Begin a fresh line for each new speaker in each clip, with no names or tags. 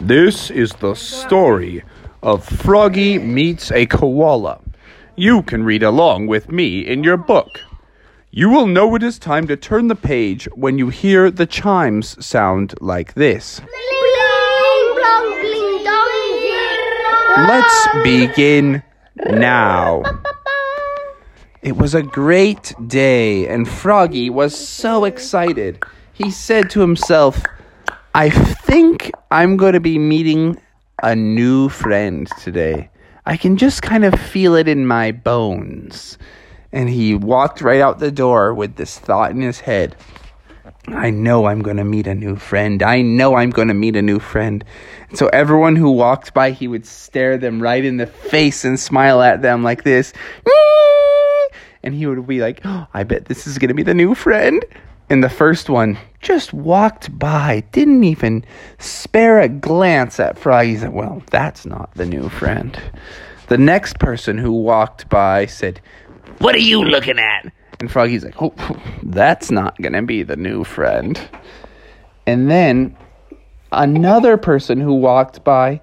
This is the story of Froggy Meets a Koala. You can read along with me in your book. You will know it is time to turn the page when you hear the chimes sound like this. Let's begin now. It was a great day, and Froggy was so excited. He said to himself, I think I'm going to be meeting a new friend today. I can just kind of feel it in my bones. And he walked right out the door with this thought in his head. I know I'm going to meet a new friend. I know I'm going to meet a new friend. And so everyone who walked by, he would stare them right in the face and smile at them like this. And he would be like, oh, I bet this is going to be the new friend. And the first one just walked by, didn't even spare a glance at Froggy. Well, that's not the new friend. The next person who walked by said, What are you looking at? And Froggy's like, Oh, that's not going to be the new friend. And then another person who walked by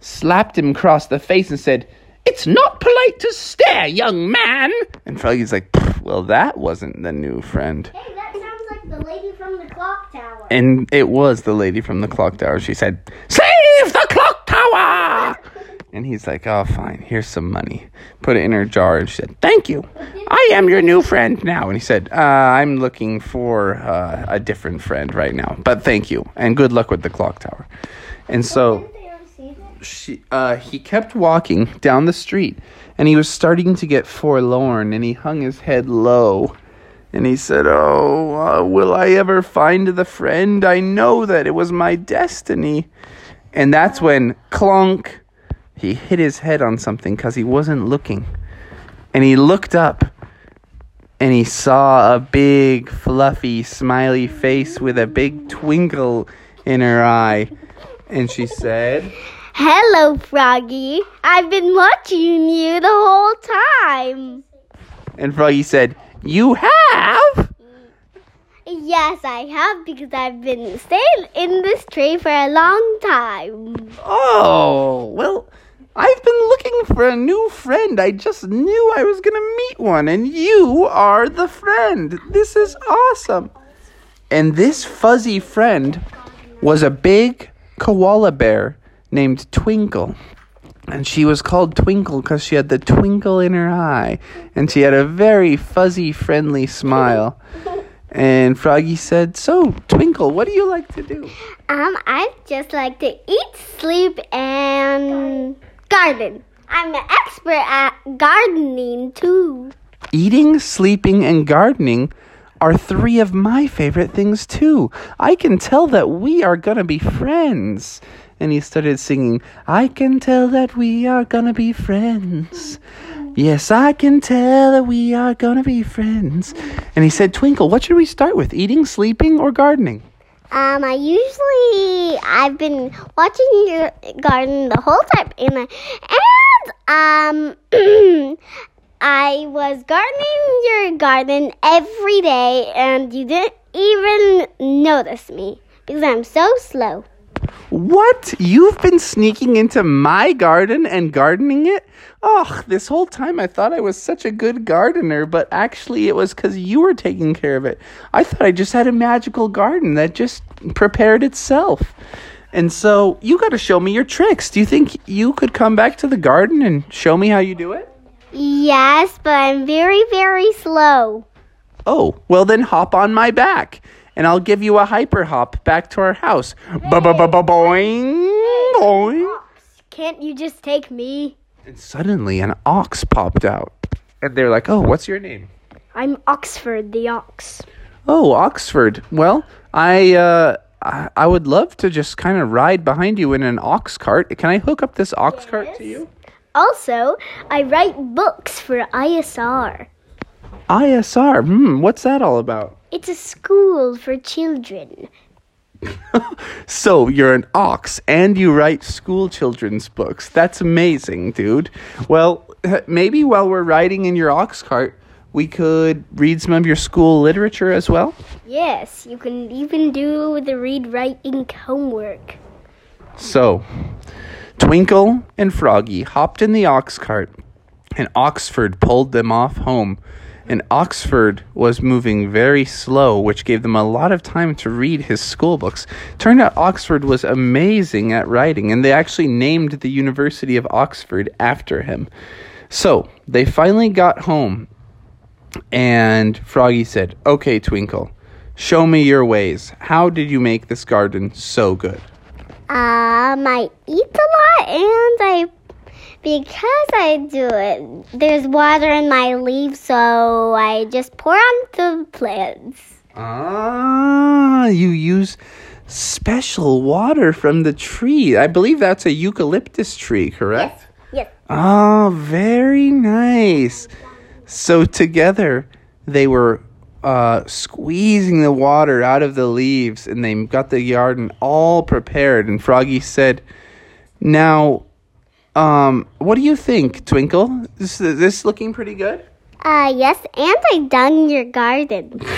slapped him across the face and said, It's not polite to stare, young man. And Froggy's like, Well, that wasn't the new friend.
Hey, the lady from the clock tower.
And it was the lady from the clock tower. She said, Save the clock tower! And he's like, Oh, fine, here's some money. Put it in her jar. And she said, Thank you. I am your new friend now. And he said, uh, I'm looking for uh, a different friend right now. But thank you. And good luck with the clock tower. And so
Didn't they already see that?
she uh he kept walking down the street and he was starting to get forlorn and he hung his head low and he said oh uh, will i ever find the friend i know that it was my destiny and that's when clunk he hit his head on something because he wasn't looking and he looked up and he saw a big fluffy smiley face with a big twinkle in her eye and she said
Hello, Froggy. I've been watching you the whole time.
And Froggy said, You have?
Yes, I have because I've been staying in this tree for a long time.
Oh, well, I've been looking for a new friend. I just knew I was going to meet one, and you are the friend. This is awesome. And this fuzzy friend was a big koala bear named Twinkle. And she was called Twinkle because she had the twinkle in her eye. And she had a very fuzzy, friendly smile. And Froggy said, So, Twinkle, what do you like to do?
Um, I just like to eat, sleep, and garden. I'm an expert at gardening too.
Eating, sleeping, and gardening are three of my favorite things too. I can tell that we are gonna be friends. And he started singing, I can tell that we are gonna be friends. Yes, I can tell that we are gonna be friends. And he said, Twinkle, what should we start with? Eating, sleeping, or gardening?
Um, I usually I've been watching your garden the whole time, and I, and um, I was gardening your garden every day, and you didn't even notice me because I'm so slow.
What? You've been sneaking into my garden and gardening it? Oh, this whole time I thought I was such a good gardener, but actually it was because you were taking care of it. I thought I just had a magical garden that just prepared itself. And so you got to show me your tricks. Do you think you could come back to the garden and show me how you do it?
Yes, but I'm very, very slow.
Oh, well then hop on my back and I'll give you a hyper hop back to our house. Ba-ba-ba-ba-boing, boing.
Can't you just take me?
And suddenly an ox popped out. And they're like, oh, what's your name?
I'm Oxford the ox.
Oh, Oxford. Well, I, uh, I, I would love to just kind of ride behind you in an ox cart. Can I hook up this ox cart to you?
Also, I write books for ISR.
ISR. Hmm, what's that all about?
It's a school for children.
So you're an ox and you write school children's books. That's amazing, dude. Well, maybe while we're riding in your ox cart, we could read some of your school literature as well.
Yes, you can even do the Read Write Inc. homework.
So, Twinkle and Froggy hopped in the ox cart, and Oxford pulled them off home. And Oxford was moving very slow, which gave them a lot of time to read his school books. Turned out Oxford was amazing at writing, and they actually named the University of Oxford after him. So they finally got home, and Froggy said, Okay, Twinkle, show me your ways. How did you make this garden so good?
Um, I eat a lot and I because I do it. There's water in my leaves, so I just pour on the plants.
Ah, you use special water from the tree. I believe that's a eucalyptus tree, correct?
Yes. yes.
Oh, very nice. So together they were uh, squeezing the water out of the leaves and they got the garden all prepared. And Froggy said, Now, um, what do you think, Twinkle? Is is this looking pretty good?
Uh, yes, and I dug your garden.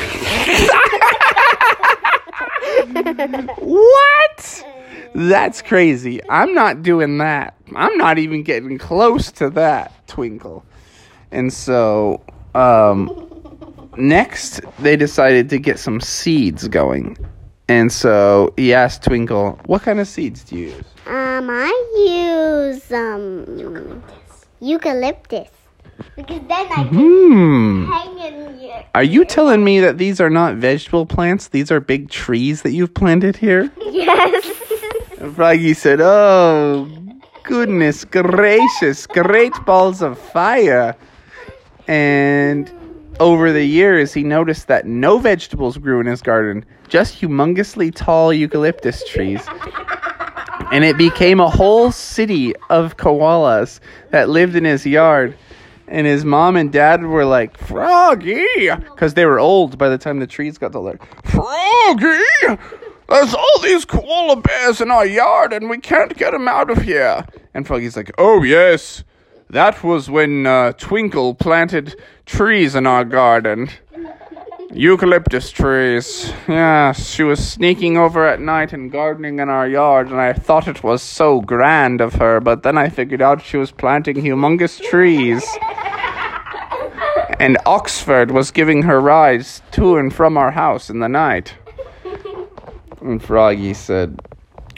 What? That's crazy. I'm not doing that. I'm not even getting close to that, Twinkle. And so, um, next they decided to get some seeds going. And so he asked Twinkle, What kind of seeds do you use?
Um, I use um eucalyptus because then I can
Hmm.
hang in here.
Are you telling me that these are not vegetable plants? These are big trees that you've planted here?
Yes.
And Froggy said, Oh, goodness gracious, great balls of fire. And over the years, he noticed that no vegetables grew in his garden, just humongously tall eucalyptus trees. And it became a whole city of koalas that lived in his yard. And his mom and dad were like, Froggy! Because they were old by the time the trees got like, Froggy! There's all these koala bears in our yard and we can't get them out of here. And Froggy's like, Oh, yes. That was when uh, Twinkle planted trees in our garden. Eucalyptus trees. Yes, she was sneaking over at night and gardening in our yard, and I thought it was so grand of her, but then I figured out she was planting humongous trees. And Oxford was giving her rides to and from our house in the night. And Froggy said,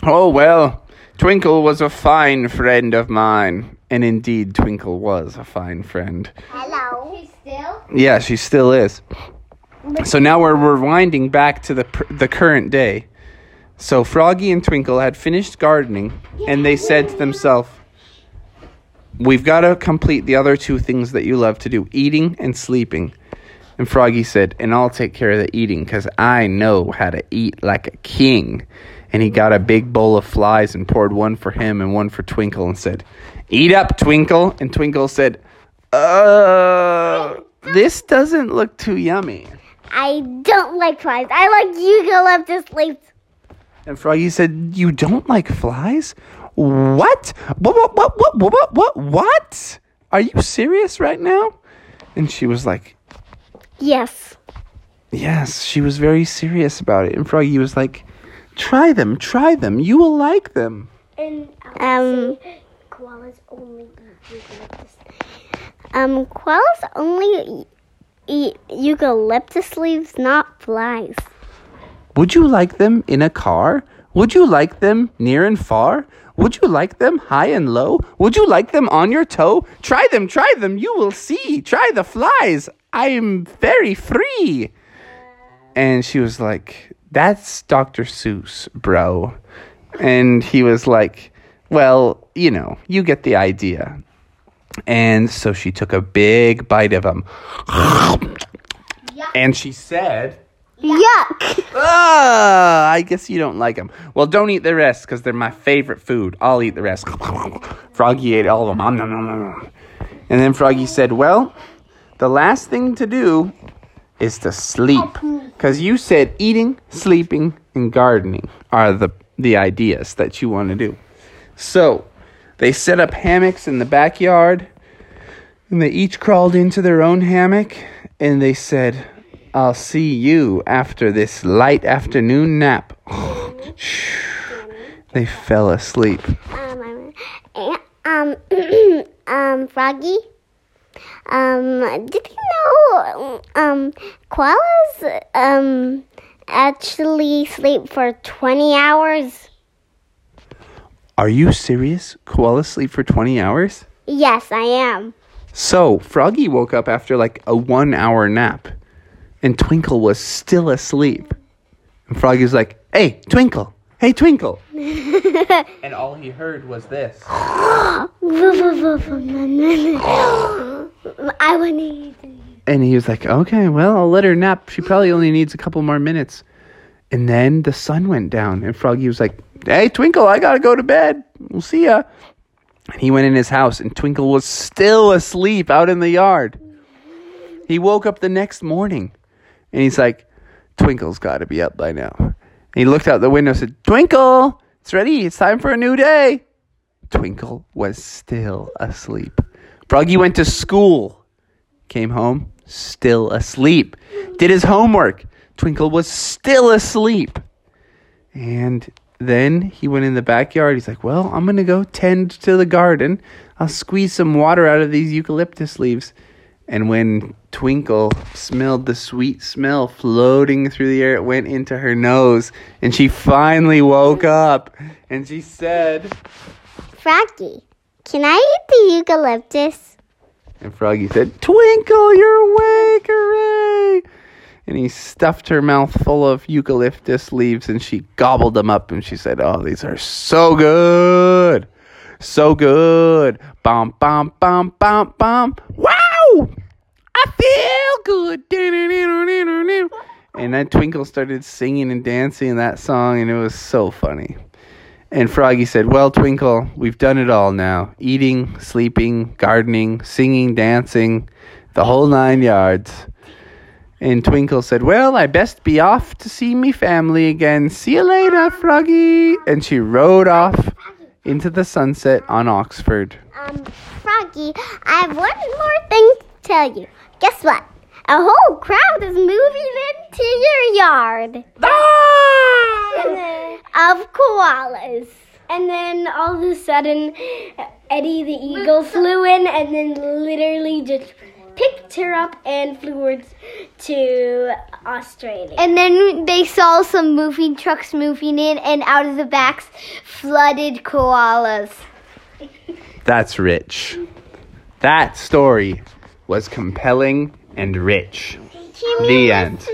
Oh, well, Twinkle was a fine friend of mine. And indeed, Twinkle was a fine friend.
Hello. still?
Yeah, she still is. So now we're rewinding back to the pr- the current day. So Froggy and Twinkle had finished gardening, and they said to themselves, "We've got to complete the other two things that you love to do: eating and sleeping." And Froggy said, And I'll take care of the eating because I know how to eat like a king. And he got a big bowl of flies and poured one for him and one for Twinkle and said, Eat up, Twinkle. And Twinkle said, Uh, this doesn't look too yummy.
I don't like flies. I like you go up to sleep.
And Froggy said, You don't like flies? What? What, what, what, what, what, what, what? Are you serious right now? And she was like,
Yes.
"Yes." She was very serious about it. And Froggy was like, "Try them. Try them. You will like them."
And
Um.
koalas only eat eucalyptus.
Um. Koalas only eat eucalyptus leaves, not flies.
Would you like them in a car? Would you like them near and far? Would you like them high and low? Would you like them on your toe? Try them, try them, you will see. Try the flies. I am very free. And she was like, That's Dr. Seuss, bro. And he was like, Well, you know, you get the idea. And so she took a big bite of them. And she said,
Yuck!
Ah, I guess you don't like them. Well, don't eat the rest because they're my favorite food. I'll eat the rest. Froggy ate all of them. Nom, nom, nom, nom, nom. And then Froggy said, Well, the last thing to do is to sleep. Because you said eating, sleeping, and gardening are the, the ideas that you want to do. So they set up hammocks in the backyard and they each crawled into their own hammock and they said, I'll see you after this light afternoon nap. They fell asleep.
Um, um, um, Froggy. Um, did you know um koalas um actually sleep for twenty hours?
Are you serious? Koalas sleep for 20 hours?
Yes, I am.
So, Froggy woke up after like a one hour nap, and Twinkle was still asleep. And Froggy's like, Hey, Twinkle! Hey, Twinkle! and all he heard was this.
I want to eat.
And he was like, Okay, well, I'll let her nap. She probably only needs a couple more minutes. And then the sun went down, and Froggy was like, Hey, Twinkle, I gotta go to bed. We'll see ya. And he went in his house, and Twinkle was still asleep out in the yard. He woke up the next morning, and he's like, Twinkle's gotta be up by now. And he looked out the window and said, Twinkle, it's ready. It's time for a new day. Twinkle was still asleep. Froggy went to school, came home, still asleep. Did his homework. Twinkle was still asleep. And then he went in the backyard. He's like, Well, I'm going to go tend to the garden. I'll squeeze some water out of these eucalyptus leaves. And when Twinkle smelled the sweet smell floating through the air, it went into her nose. And she finally woke up. And she said,
Froggy, can I eat the eucalyptus?
And Froggy said, Twinkle, you're awake, hooray! And he stuffed her mouth full of eucalyptus leaves and she gobbled them up and she said, Oh, these are so good! So good! Bum, bum, bum, bum, bum! Wow! I feel good! And then Twinkle started singing and dancing that song and it was so funny. And Froggy said, Well, Twinkle, we've done it all now eating, sleeping, gardening, singing, dancing, the whole nine yards. And Twinkle said, Well, I best be off to see me family again. See you later, Froggy. And she rode off into the sunset on Oxford.
Um, Froggy, I have one more thing to tell you. Guess what? A whole crowd is moving into your yard ah! of koalas.
And then all of a sudden, Eddie the eagle flew in and then literally just picked her up and flew to Australia.
And then they saw some moving trucks moving in, and out of the backs flooded koalas.
That's rich. That story was compelling and rich. The end.